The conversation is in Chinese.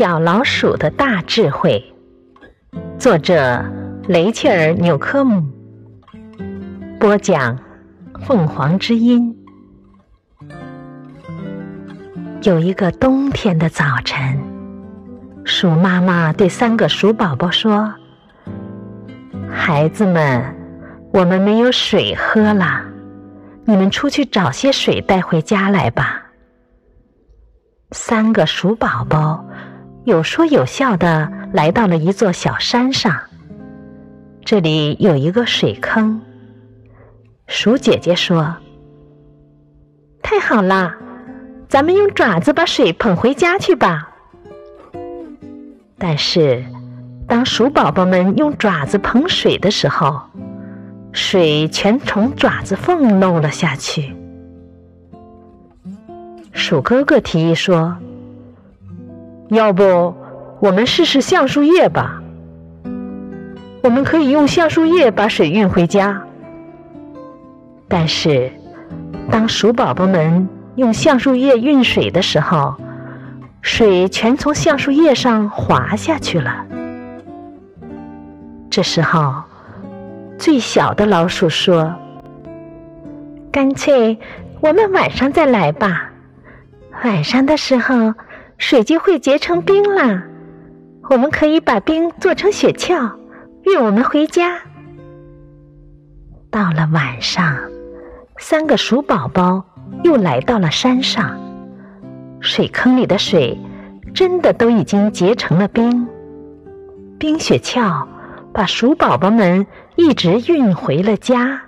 小老鼠的大智慧，作者雷切尔·纽科姆，播讲凤凰之音。有一个冬天的早晨，鼠妈妈对三个鼠宝宝说：“孩子们，我们没有水喝了，你们出去找些水带回家来吧。”三个鼠宝宝有说有笑的来到了一座小山上，这里有一个水坑。鼠姐姐说：“太好了，咱们用爪子把水捧回家去吧。”但是，当鼠宝宝们用爪子捧水的时候，水全从爪子缝漏了下去。鼠哥哥提议说：“要不我们试试橡树叶吧？我们可以用橡树叶把水运回家。”但是，当鼠宝宝们用橡树叶运水的时候，水全从橡树叶上滑下去了。这时候，最小的老鼠说：“干脆我们晚上再来吧。”晚上的时候，水就会结成冰啦。我们可以把冰做成雪橇，运我们回家。到了晚上，三个鼠宝宝又来到了山上，水坑里的水真的都已经结成了冰。冰雪橇把鼠宝宝们一直运回了家。